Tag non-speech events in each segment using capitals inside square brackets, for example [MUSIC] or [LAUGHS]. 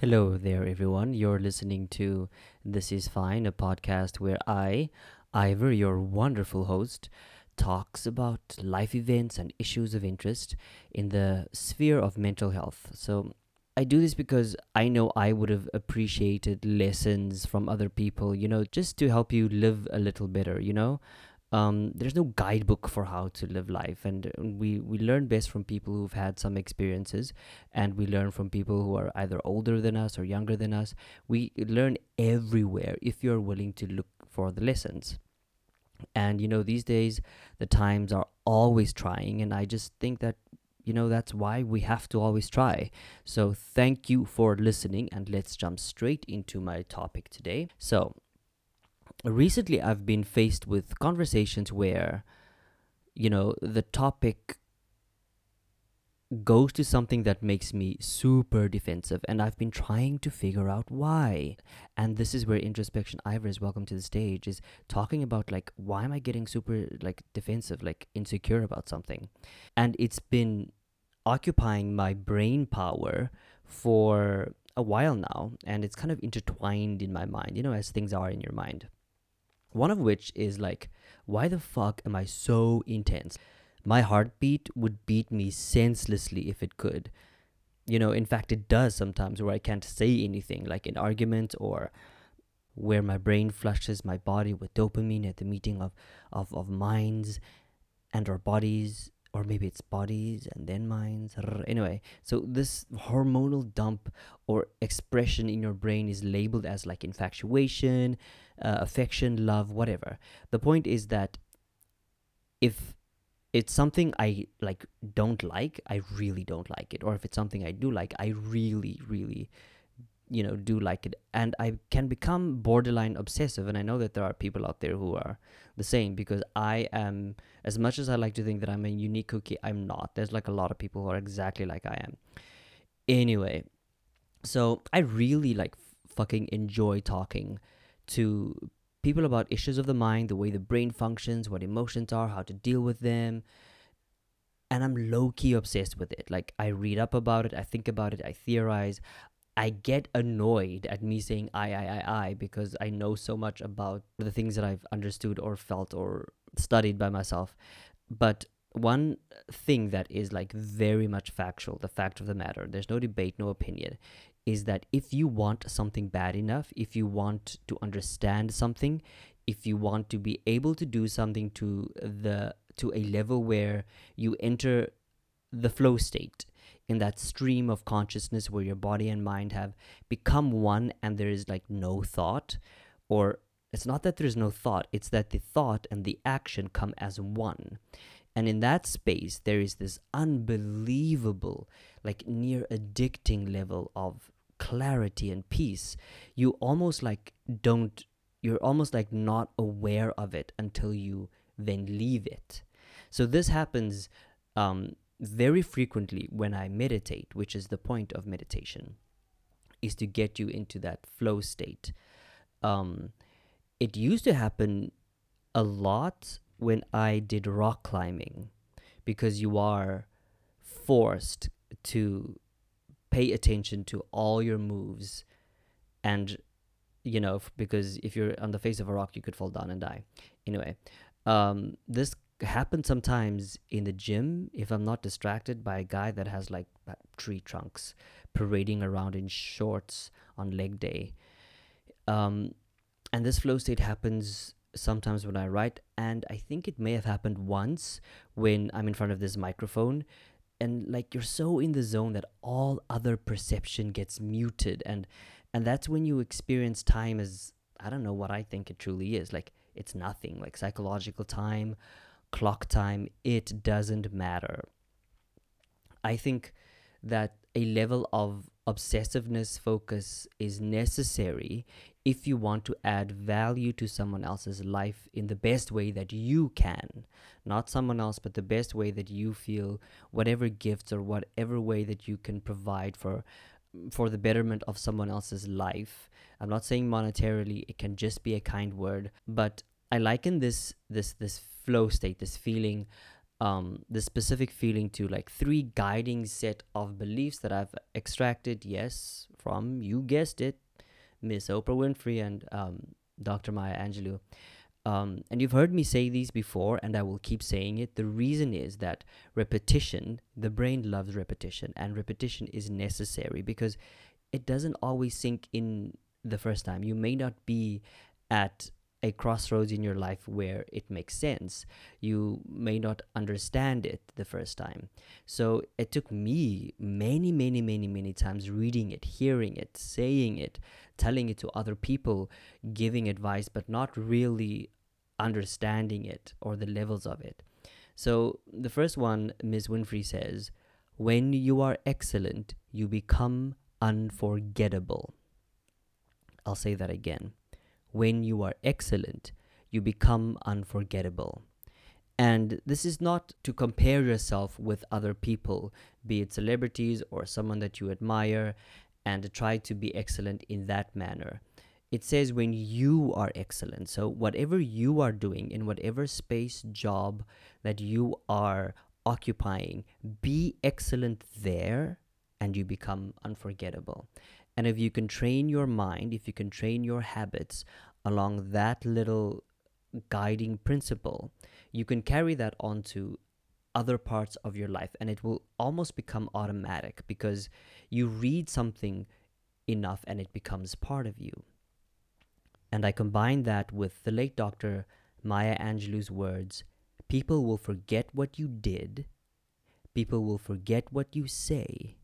Hello there, everyone. You're listening to This Is Fine, a podcast where I, Ivor, your wonderful host, talks about life events and issues of interest in the sphere of mental health. So, I do this because I know I would have appreciated lessons from other people, you know, just to help you live a little better, you know? Um, there's no guidebook for how to live life. And uh, we we learn best from people who've had some experiences and we learn from people who are either older than us or younger than us. We learn everywhere if you're willing to look for the lessons. And you know these days the times are always trying and i just think that you know that's why we have to always try. So thank you for listening and let's jump straight into my topic today. So recently I've been faced with conversations where, you know, the topic goes to something that makes me super defensive and I've been trying to figure out why. And this is where introspection Ivor is welcome to the stage is talking about like why am I getting super like defensive, like insecure about something. And it's been occupying my brain power for a while now and it's kind of intertwined in my mind, you know, as things are in your mind. One of which is like, why the fuck am I so intense? My heartbeat would beat me senselessly if it could. You know, in fact, it does sometimes where I can't say anything, like in argument or where my brain flushes my body with dopamine at the meeting of, of, of minds and our bodies or maybe it's bodies and then minds. Anyway, so this hormonal dump or expression in your brain is labeled as like infatuation, uh, affection, love, whatever. The point is that if it's something I like don't like, I really don't like it. Or if it's something I do like, I really, really you know do like it and i can become borderline obsessive and i know that there are people out there who are the same because i am as much as i like to think that i'm a unique cookie i'm not there's like a lot of people who are exactly like i am anyway so i really like fucking enjoy talking to people about issues of the mind the way the brain functions what emotions are how to deal with them and I'm low key obsessed with it. Like, I read up about it, I think about it, I theorize, I get annoyed at me saying I, I, I, I because I know so much about the things that I've understood or felt or studied by myself. But one thing that is like very much factual, the fact of the matter, there's no debate, no opinion, is that if you want something bad enough, if you want to understand something, if you want to be able to do something to the to a level where you enter the flow state in that stream of consciousness where your body and mind have become one and there is like no thought or it's not that there's no thought it's that the thought and the action come as one and in that space there is this unbelievable like near addicting level of clarity and peace you almost like don't you're almost like not aware of it until you then leave it so this happens um, very frequently when I meditate, which is the point of meditation, is to get you into that flow state. Um, it used to happen a lot when I did rock climbing because you are forced to pay attention to all your moves and you know because if you're on the face of a rock you could fall down and die anyway um, this happens sometimes in the gym if I'm not distracted by a guy that has like tree trunks parading around in shorts on leg day. Um, and this flow state happens sometimes when I write, and I think it may have happened once when I'm in front of this microphone. And like you're so in the zone that all other perception gets muted, and and that's when you experience time as I don't know what I think it truly is. Like it's nothing, like psychological time clock time, it doesn't matter. I think that a level of obsessiveness focus is necessary if you want to add value to someone else's life in the best way that you can. Not someone else, but the best way that you feel, whatever gifts or whatever way that you can provide for for the betterment of someone else's life. I'm not saying monetarily, it can just be a kind word, but I liken this this this flow state, this feeling um, the specific feeling to like three guiding set of beliefs that I've extracted, yes, from you guessed it, Miss Oprah Winfrey and um, Dr. Maya Angelou. Um, and you've heard me say these before, and I will keep saying it. The reason is that repetition, the brain loves repetition, and repetition is necessary because it doesn't always sink in the first time. You may not be at a crossroads in your life where it makes sense. You may not understand it the first time. So it took me many, many, many, many times reading it, hearing it, saying it, telling it to other people, giving advice, but not really understanding it or the levels of it. So the first one, Ms. Winfrey says, when you are excellent, you become unforgettable. I'll say that again when you are excellent, you become unforgettable. And this is not to compare yourself with other people, be it celebrities or someone that you admire, and try to be excellent in that manner. It says when you are excellent. So, whatever you are doing in whatever space, job that you are occupying, be excellent there and you become unforgettable. And if you can train your mind, if you can train your habits along that little guiding principle, you can carry that onto other parts of your life and it will almost become automatic because you read something enough and it becomes part of you. And I combine that with the late Dr. Maya Angelou's words people will forget what you did, people will forget what you say,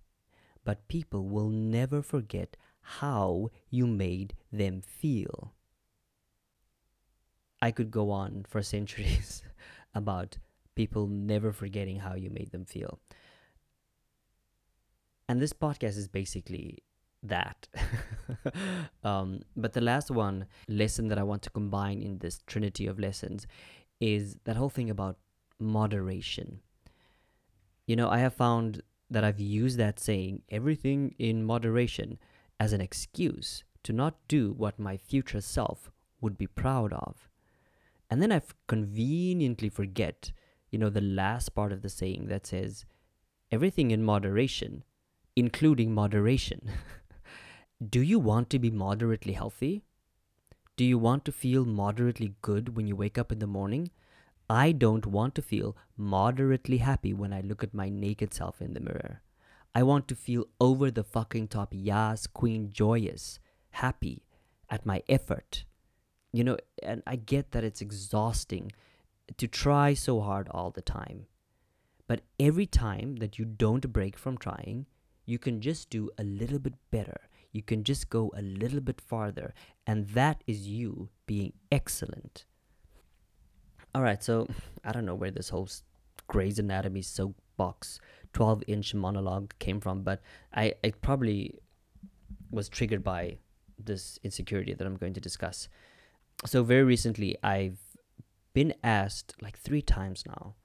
but people will never forget how you made them feel. I could go on for [LAUGHS] centuries about people never forgetting how you made them feel. And this podcast is basically that. [LAUGHS] um, but the last one lesson that I want to combine in this trinity of lessons is that whole thing about moderation. You know, I have found that I've used that saying, everything in moderation, as an excuse to not do what my future self would be proud of. And then I conveniently forget, you know, the last part of the saying that says, everything in moderation, including moderation. [LAUGHS] Do you want to be moderately healthy? Do you want to feel moderately good when you wake up in the morning? I don't want to feel moderately happy when I look at my naked self in the mirror. I want to feel over the fucking top, yas, queen, joyous, happy at my effort. You know, and I get that it's exhausting to try so hard all the time. But every time that you don't break from trying, you can just do a little bit better. You can just go a little bit farther. And that is you being excellent. All right, so I don't know where this whole Grey's Anatomy soapbox 12 inch monologue came from, but I it probably was triggered by this insecurity that I'm going to discuss so very recently I've been asked like three times now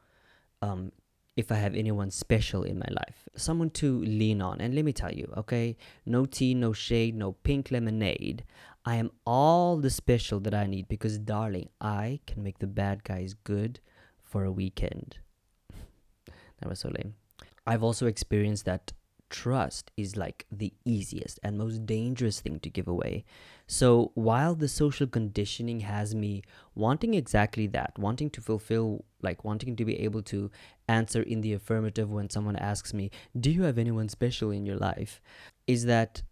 um, if I have anyone special in my life, someone to lean on. And let me tell you, okay, no tea, no shade, no pink lemonade. I am all the special that I need because, darling, I can make the bad guys good for a weekend. [LAUGHS] that was so lame. I've also experienced that trust is like the easiest and most dangerous thing to give away. So while the social conditioning has me wanting exactly that, wanting to fulfill, like wanting to be able to answer in the affirmative when someone asks me, Do you have anyone special in your life? Is that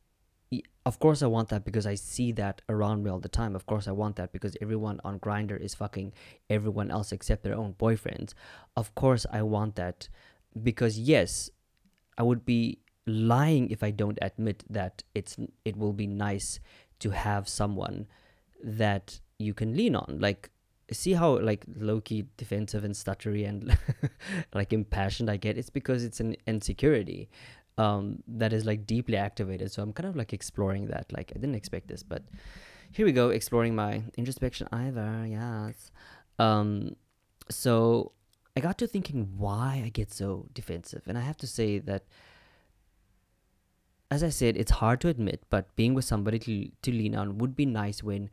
of course I want that because I see that around me all the time. Of course I want that because everyone on Grindr is fucking everyone else except their own boyfriends. Of course I want that because yes, I would be lying if I don't admit that it's it will be nice to have someone that you can lean on. Like, see how like low key defensive and stuttery and [LAUGHS] like impassioned I get. It's because it's an insecurity um, that is like deeply activated. So I'm kind of like exploring that. Like I didn't expect this, but here we go, exploring my introspection. Either yes. Um, so I got to thinking why I get so defensive, and I have to say that as I said, it's hard to admit, but being with somebody to, to lean on would be nice when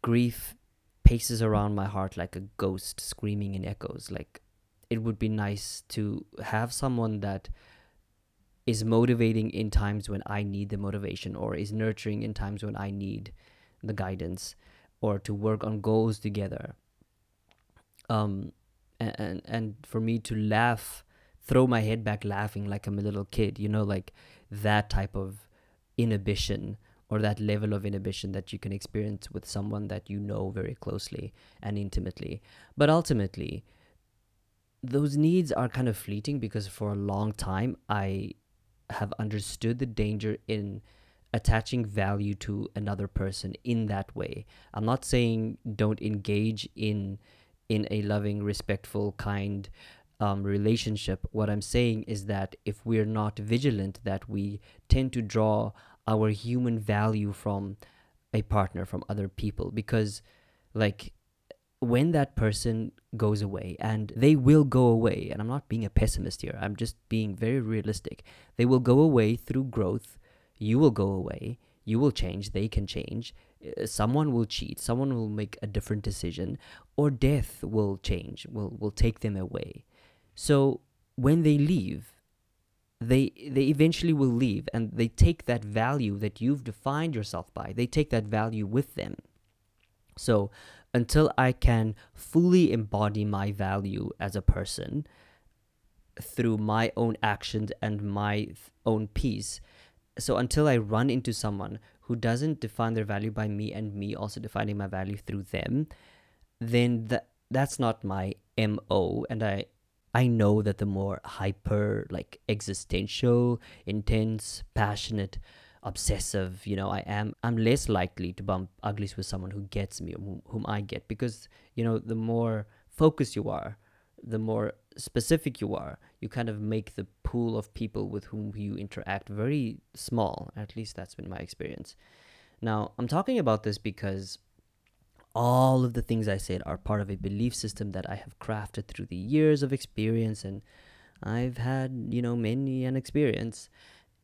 grief paces around my heart like a ghost screaming in echoes. Like, it would be nice to have someone that is motivating in times when I need the motivation or is nurturing in times when I need the guidance or to work on goals together. Um and and, and for me to laugh throw my head back laughing like I'm a little kid you know like that type of inhibition or that level of inhibition that you can experience with someone that you know very closely and intimately. But ultimately those needs are kind of fleeting because for a long time I have understood the danger in attaching value to another person in that way. I'm not saying don't engage in in a loving, respectful, kind um, relationship. What I'm saying is that if we're not vigilant, that we tend to draw our human value from a partner, from other people, because like when that person goes away and they will go away and i'm not being a pessimist here i'm just being very realistic. They will go away through growth. You will go away. You will change. They can change. Uh, someone will cheat. Someone will make a different decision or death will change will will take them away. So when they leave they they eventually will leave and they take that value that you've defined yourself by. They take that value with them. So until I can fully embody my value as a person through my own actions and my own peace. So until I run into someone who doesn't define their value by me and me also defining my value through them, then that that's not my MO and I I know that the more hyper like existential, intense, passionate obsessive you know i am i'm less likely to bump uglies with someone who gets me whom, i get because you know the more focused you are the more specific you are you kind of make the pool of people with whom you interact very small. At least that's been my experience. Now i'm talking about this because all of the things i said are part of a belief system that i have crafted through the years of experience and i've had you know many an experience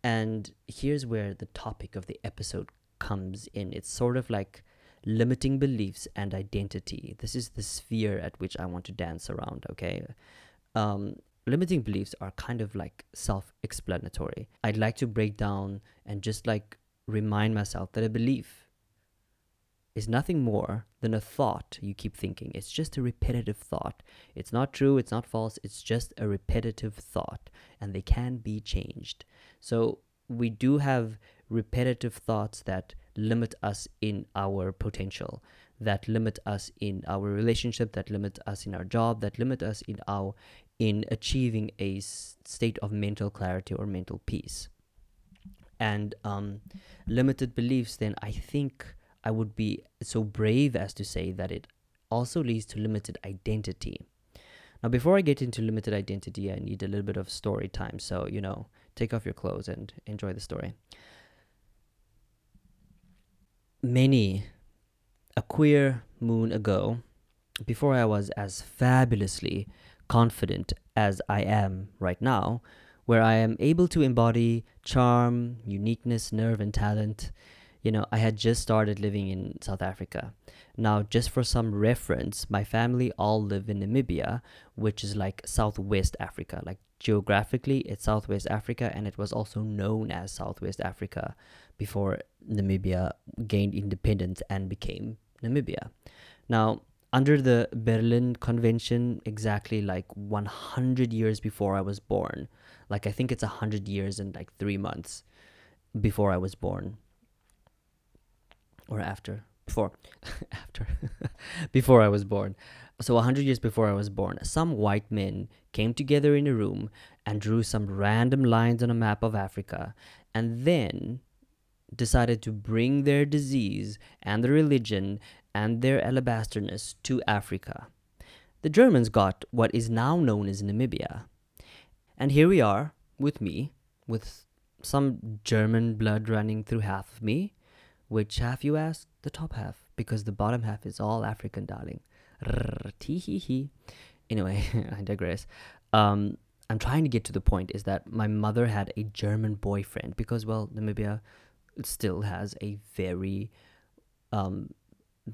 and here's where the topic of the episode comes in. It's sort of like limiting beliefs and identity. This is the sphere at which I want to dance around, okay? Um, limiting beliefs are kind of like self explanatory. I'd like to break down and just like remind myself that a belief is nothing more than a thought you keep thinking. It's just a repetitive thought. It's not true, it's not false, it's just a repetitive thought, and they can be changed. So we do have repetitive thoughts that limit us in our potential, that limit us in our relationship, that limit us in our job, that limit us in our in achieving a state of mental clarity or mental peace. And um, limited beliefs, then I think I would be so brave as to say that it also leads to limited identity. Now, before I get into limited identity, I need a little bit of story time. So, you know, take off your clothes and enjoy the story. Many a queer moon ago, before I was as fabulously confident as I am right now, where I am able to embody charm, uniqueness, nerve, and talent you know, I had just started living in South Africa. Now, just for some reference, my family all live in Namibia, which is like Southwest Africa. Like geographically, it's Southwest Africa, and it was also known as Southwest Africa before Namibia gained independence and became Namibia. Now, under the Berlin Convention, exactly like 100 years before I was born, like I think it's 100 years and like three months before I was born or after before [LAUGHS] after [LAUGHS] before I was born. So 100 years before I was born, some white men came together in a room and drew some random lines on a map of Africa and then decided to bring their disease and their religion and their alabasterness to Africa. The Germans got what is now known as Namibia. And here we are with me, with some German blood running through half of me, which half you ask? The top half, because the bottom half is all African, darling. Anyway, [LAUGHS] I digress. Um, I'm trying to get to the point is that my mother had a German boyfriend because, well, Namibia still has a very um,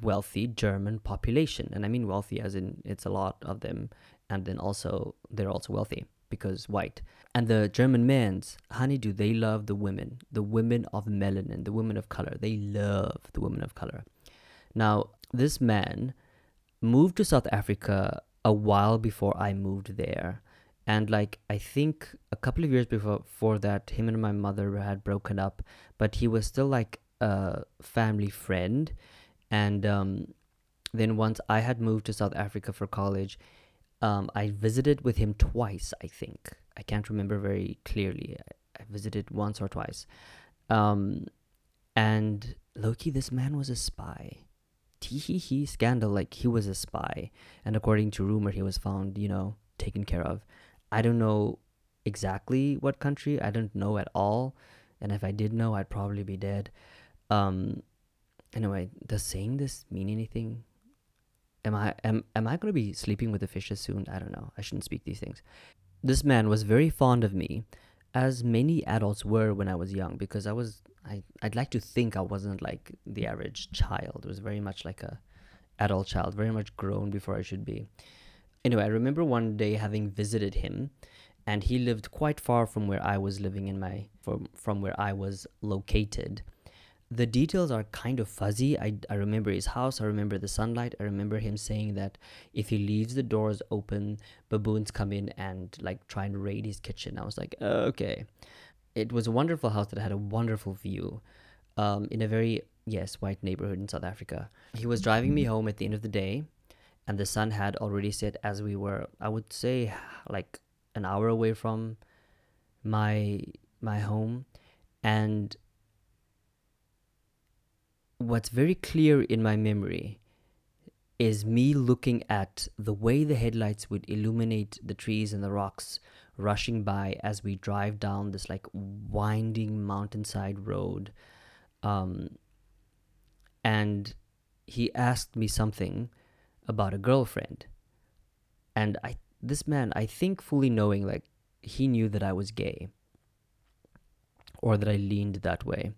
wealthy German population. And I mean wealthy as in it's a lot of them. and then also they're also wealthy because white. And the German men's, honey, do they love the women, the women of melanin, the women of color. They love the women of color. Now, this man moved to South Africa a while before I moved there. And like I think a couple of years before, before that, him and my mother had broken up, but he was still like a family friend. And um, then once I had moved to South Africa for college, um, I visited with him twice, I think. I can't remember very clearly. I, I visited once or twice. Um, and Loki, this man was a spy. Tee hee scandal, like he was a spy. And according to rumor, he was found, you know, taken care of. I don't know exactly what country. I don't know at all. And if I did know, I'd probably be dead. Um, anyway, does saying this mean anything? Am I am am I gonna be sleeping with the fishes soon? I don't know. I shouldn't speak these things. This man was very fond of me, as many adults were when I was young, because I was I I'd like to think I wasn't like the average child. It was very much like a adult child, very much grown before I should be. Anyway, I remember one day having visited him, and he lived quite far from where I was living in my from from where I was located the details are kind of fuzzy. I, I remember his house. I remember the sunlight. I remember him saying that if he leaves the doors open, baboons come in and like try and raid his kitchen. I was like, okay. It was a wonderful house that had a wonderful view um, in a very, yes, white neighborhood in South Africa. He was driving me home at the end of the day, and the sun had already set as we were, I would say, like an hour away from my my home and what's very clear in my memory is me looking at the way the headlights would illuminate the trees and the rocks rushing by as we drive down this like winding mountainside road. Um, and he asked me something about a girlfriend. And i this man i think fully knowing like he knew that i was gay or that i leaned that way.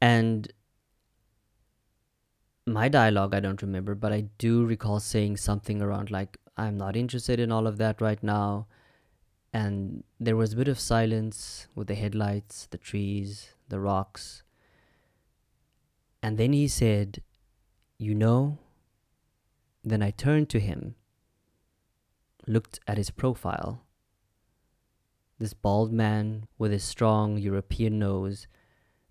And my dialogue I don't remember, but I do recall saying something around like I'm not interested in all of that right now. And there was a bit of silence with the headlights, the trees, the rocks. And then he said, You know? Then I turned to him, looked at his profile. This bald man with his strong European nose,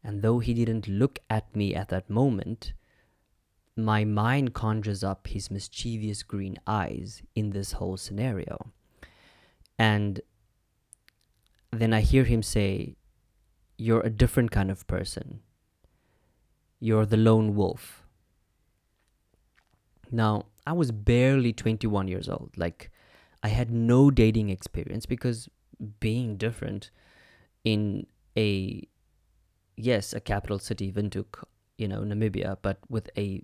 and though he didn't look at me at that moment, my mind conjures up his mischievous green eyes in this whole scenario. And then I hear him say, You're a different kind of person. You're the lone wolf. Now, I was barely 21 years old. Like, I had no dating experience because being different in a, yes, a capital city, Windhoek, you know, Namibia, but with a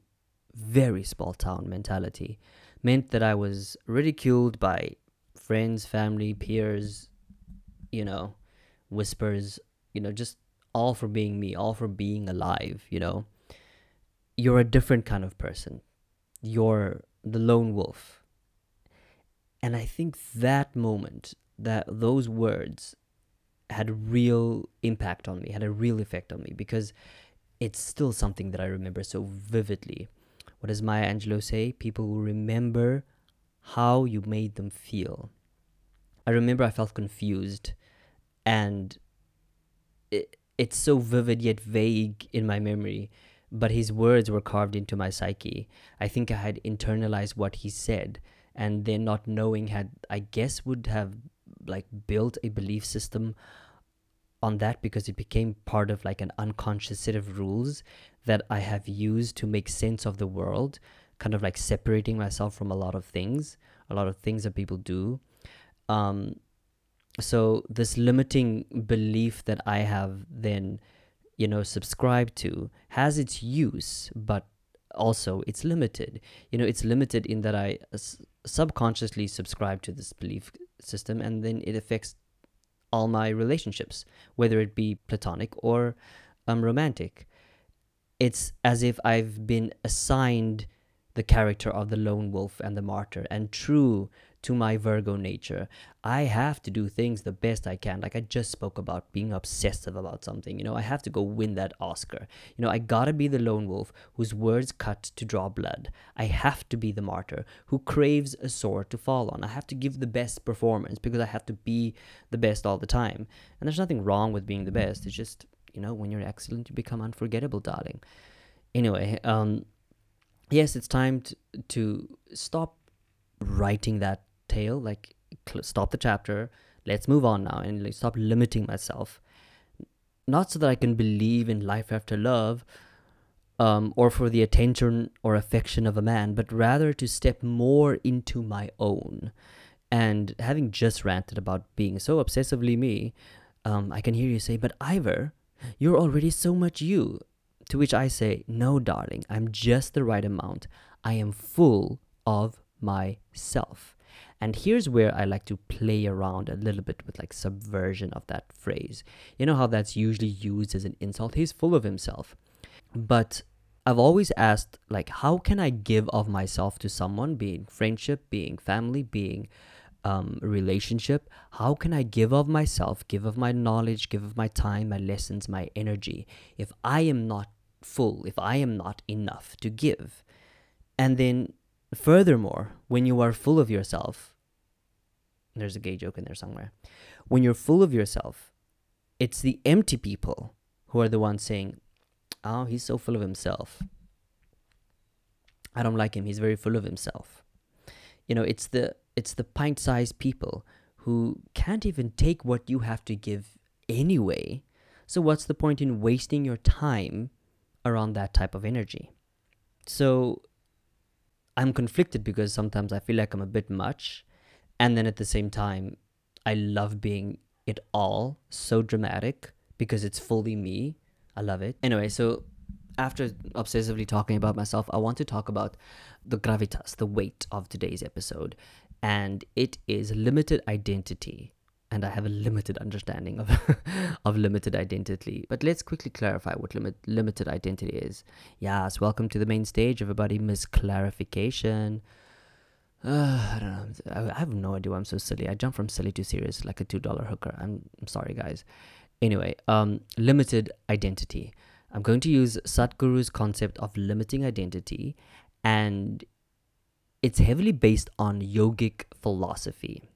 very small town mentality meant that I was ridiculed by friends, family, peers, you know, whispers, you know, just all for being me, all for being alive, you know. You're a different kind of person. You're the lone wolf. And I think that moment, that those words had a real impact on me, had a real effect on me because it's still something that I remember so vividly what does Maya Angelou say? People will remember how you made them feel. I remember I felt confused and it, it's so vivid yet vague in my memory, but his words were carved into my psyche. I think I had internalized what he said and then not knowing had I guess would have like built a belief system on that because it became part of like an unconscious set of rules that I have used to make sense of the world, kind of like separating myself from a lot of things, a lot of things that people do. Um, so this limiting belief that I have then, you know, subscribed to has its use, but also it's limited. You know, it's limited in that I subconsciously subscribe to this belief system, and then it affects all my relationships, whether it be platonic or um, romantic. It's as if I've been assigned the character of the lone wolf and the martyr. And true to my Virgo nature, I have to do things the best I can. Like I just spoke about being obsessive about something. You know, I have to go win that Oscar. You know, I gotta be the lone wolf whose words cut to draw blood. I have to be the martyr who craves a sword to fall on. I have to give the best performance because I have to be the best all the time. And there's nothing wrong with being the best. It's just, you know, when you're excellent, you become unforgettable, darling. Anyway, um, yes, it's time to, to stop writing that tale, like cl- stop the chapter, let's move on now and like, stop limiting myself. Not so that I can believe in life after love um, or for the attention or affection of a man, but rather to step more into my own. And having just ranted about being so obsessively me, um, I can hear you say, But Ivor, you're already so much you. To which I say, No, darling, I'm just the right amount. I am full of myself. And here's where I like to play around a little bit with like subversion of that phrase. You know how that's usually used as an insult? He's full of himself. But I've always asked, like, how can I give of myself to someone, being friendship, being family, being um, relationship? How can I give of myself, give of my knowledge, give of my time, my lessons, my energy, if I am not full, if I am not enough to give? And then, furthermore, when you are full of yourself, there's a gay joke in there somewhere. When you're full of yourself, it's the empty people who are the ones saying, Oh, he's so full of himself. I don't like him. He's very full of himself. You know, it's the it's the pint-sized people who can't even take what you have to give anyway. So what's the point in wasting your time around that type of energy? So I'm conflicted because sometimes I feel like I'm a bit much and then at the same time I love being it all so dramatic because it's fully me. I love it. Anyway, so after obsessively talking about myself, I want to talk about the gravitas, the weight of today's episode and it is limited identity and I have a limited understanding of [LAUGHS] of limited identity. But let's quickly clarify what limit, limited identity is. Yes, welcome to the main stage, everybody. Miss Clarification. Uh, [SIGHS] I don't know. I, have no idea why I'm so silly. I jump from silly to serious like a two dollar hooker. I'm, I'm sorry, guys. Anyway, um, limited identity. I'm going to use Sadhguru's concept of limiting identity, and it's heavily based on yogic philosophy.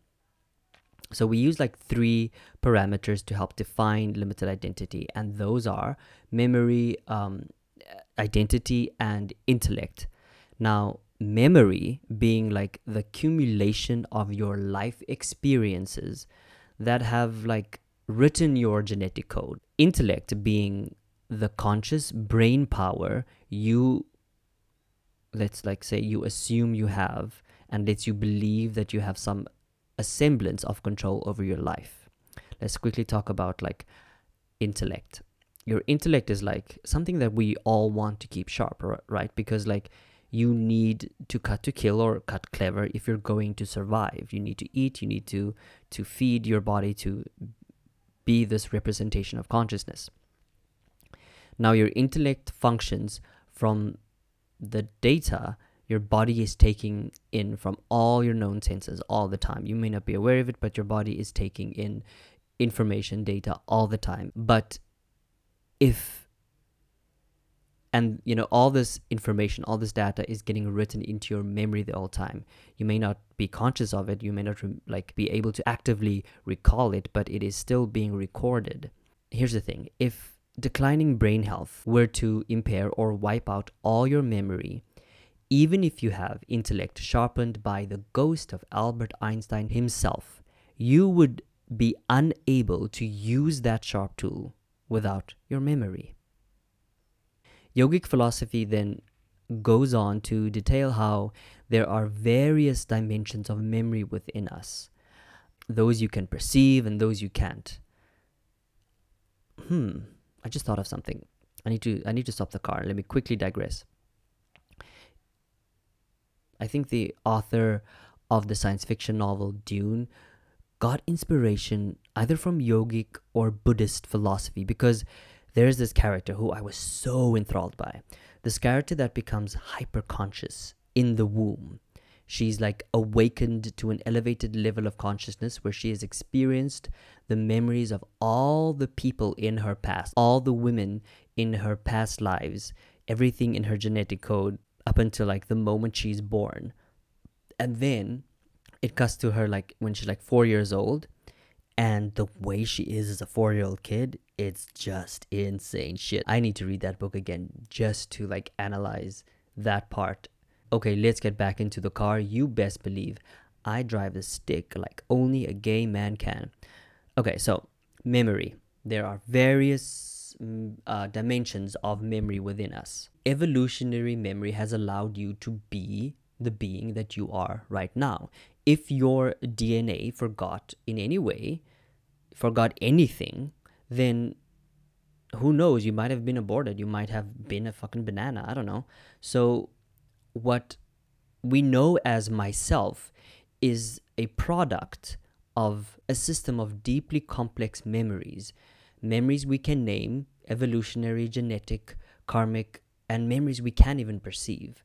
So we use like three parameters to help define limited identity, and those are memory, um, identity, and intellect. Now, memory being like the accumulation of your life experiences that have like written your genetic code. Intellect being the conscious brain power you let's like say you assume you have and lets you believe that you have some a semblance of control over your life. Let's quickly talk about like intellect. Your intellect is like something that we all want to keep sharp right? Because like you need to cut to kill or cut clever if you're going to survive you need to eat you need to to feed your body to be this representation of consciousness now your intellect functions from the data your body is taking in from all your known senses all the time. You may not be aware of it, but your body is taking in information, data all the time. But if, and you know, all this information, all this data is getting written into your memory the whole time. You may not be conscious of it, you may not like be able to actively recall it, but it is still being recorded. Here's the thing if declining brain health were to impair or wipe out all your memory, even if you have intellect sharpened by the ghost of Albert Einstein himself, you would be unable to use that sharp tool without your memory. Yogic philosophy then goes on to detail how there are various dimensions of memory within us those you can perceive and those you can't. Hmm, I just thought of something. I need to I need to stop the car. Let me quickly digress. I think the author of the science fiction novel Dune got inspiration either from yogic or Buddhist philosophy because there's this character who I was so enthralled by. This character that becomes hyper conscious in the womb. She's like awakened to an elevated level of consciousness where she has experienced the memories of all the people in her past, all the women in her past lives, everything in her genetic code up until like the moment she's born. And then it cuts to her like when she's like four years old and the way she is as a four year old kid, it's just insane shit. I need to read that book again just to like analyze that part. Okay, let's get back into the car. You best believe I drive a stick like only a gay man can. Okay, so memory. There are various mm, uh, dimensions of memory within us. Evolutionary memory has allowed you to be the being that you are right now. If your DNA forgot in any way, forgot anything, then who knows? You might have been aborted. You might have been a fucking banana. I don't know. So, what we know as myself is a product of a system of deeply complex memories. Memories we can name, evolutionary, genetic, karmic, and memories we can't even perceive.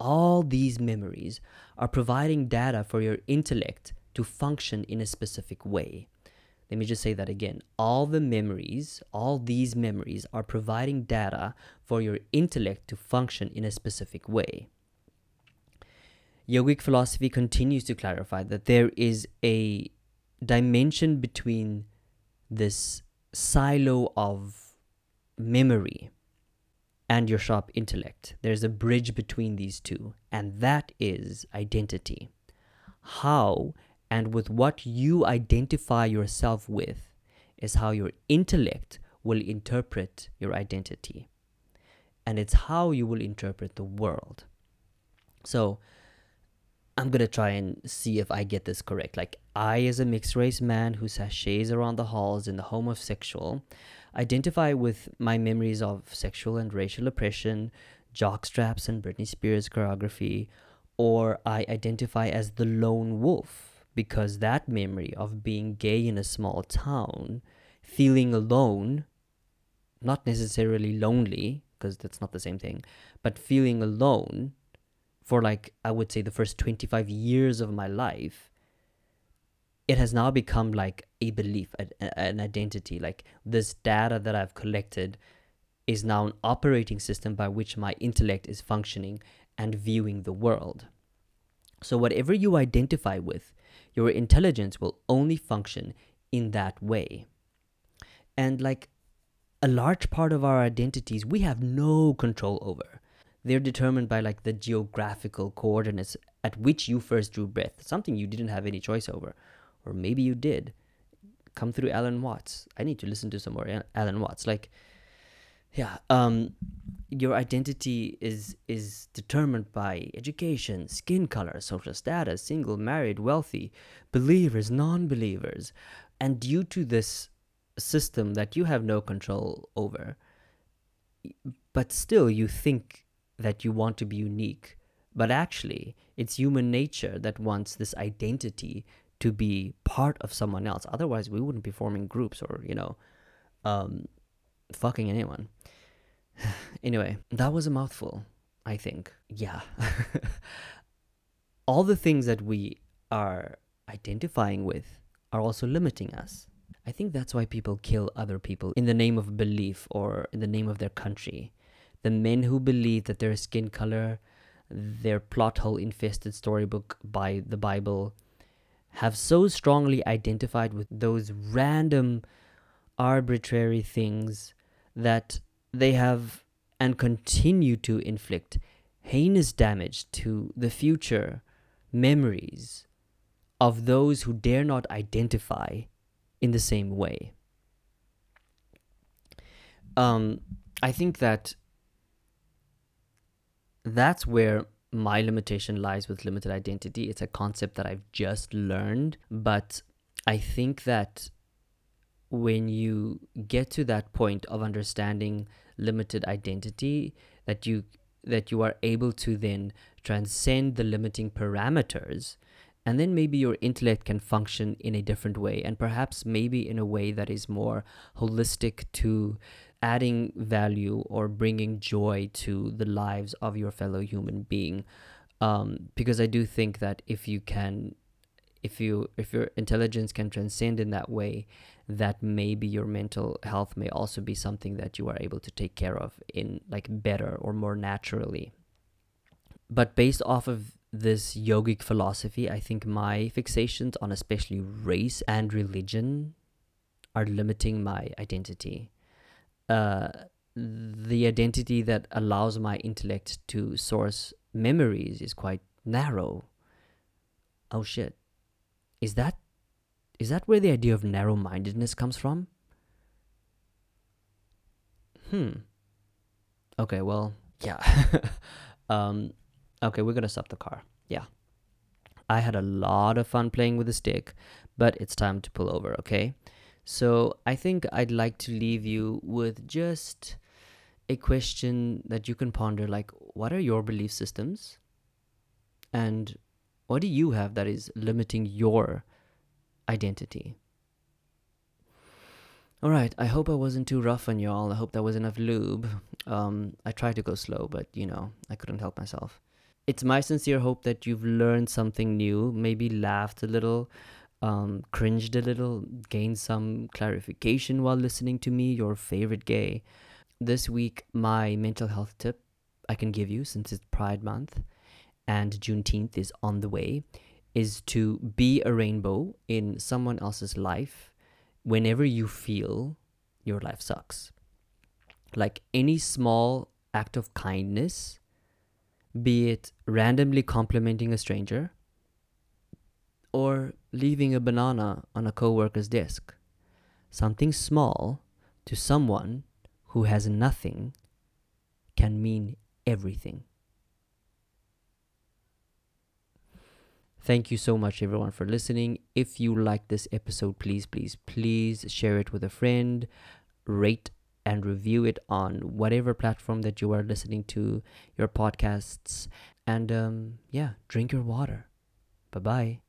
All these memories are providing data for your intellect to function in a specific way. Let me just say that again. All the memories, all these memories are providing data for your intellect to function in a specific way. Yogic philosophy continues to clarify that there is a dimension between this silo of memory and your sharp intellect. There's a bridge between these two, and that is identity. How and with what you identify yourself with is how your intellect will interpret your identity. And it's how you will interpret the world. So, I'm gonna try and see if I get this correct. Like, I, as a mixed race man who sashays around the halls in the home of sexual, identify with my memories of sexual and racial oppression, jockstraps and Britney Spears choreography, or I identify as the lone wolf because that memory of being gay in a small town, feeling alone, not necessarily lonely, because that's not the same thing, but feeling alone for like I would say the first 25 years of my life it has now become like a belief an identity. Like this data that I've collected is now an operating system by which my intellect is functioning and viewing the world. So whatever you identify with your intelligence will only function in that way. And like a large part of our identities we have no control over. They're determined by like the geographical coordinates at which you first drew breath, something you didn't have any choice over. Or maybe you did. Come through Alan Watts. I need to listen to some more Alan Watts. Like, yeah, um, your identity is is determined by education, skin color, social status, single, married, wealthy, believers, non-believers, and due to this system that you have no control over, but still you think that you want to be unique, but actually, it's human nature that wants this identity to be part of someone else. Otherwise, we wouldn't be forming groups or, you know, um, fucking anyone. [SIGHS] anyway, that was a mouthful, I think. Yeah. [LAUGHS] All the things that we are identifying with are also limiting us. I think that's why people kill other people in the name of belief or in the name of their country the men who believe that their skin color, their plot hole infested storybook by the Bible, have so strongly identified with those random, arbitrary things that they have and continue to inflict heinous damage to the future memories of those who dare not identify in the same way. Um, I think that that's where my limitation lies with limited identity. It's a concept that I've just learned, but I think that when you get to that point of understanding limited identity that you that you are able to then transcend the limiting parameters and then maybe your intellect can function in a different way and perhaps maybe in a way that is more holistic to adding value or bringing joy to the lives of your fellow human being um, because I do think that if you can, if you if your intelligence can transcend in that way, that maybe your mental health may also be something that you are able to take care of in like better or more naturally. But based off of this yogic philosophy, I think my fixations on especially race and religion are limiting my identity. Uh, the identity that allows my intellect to source memories is quite narrow. Oh shit. Is that is that where the idea of narrow-mindedness comes from? Hmm. Okay, well, yeah. [LAUGHS] um okay, we're going to stop the car. Yeah. I had a lot of fun playing with the stick, but it's time to pull over, okay? So, I think I'd like to leave you with just a question that you can ponder like what are your belief systems? And what do you have that is limiting your identity? All right i hope i wasn't too rough on y'all. I hope that was enough lube. Um, i tried to go slow but you know i couldn't help myself. It's my sincere hope that you've learned something new maybe laughed a little um, cringed a little gained some clarification while listening to me your favorite gay this week, my mental health tip I can give you since it's Pride Month and Juneteenth is on the way is to be a rainbow in someone else's life whenever you feel your life sucks. Like any small act of kindness, be it randomly complimenting a stranger or leaving a banana on a coworker's desk. Something small to someone who has nothing can mean everything. Thank you so much, everyone, for listening. If you like this episode, please, please, please share it with a friend, rate and review it on whatever platform that you are listening to your podcasts. And um, yeah, drink your water. Bye bye.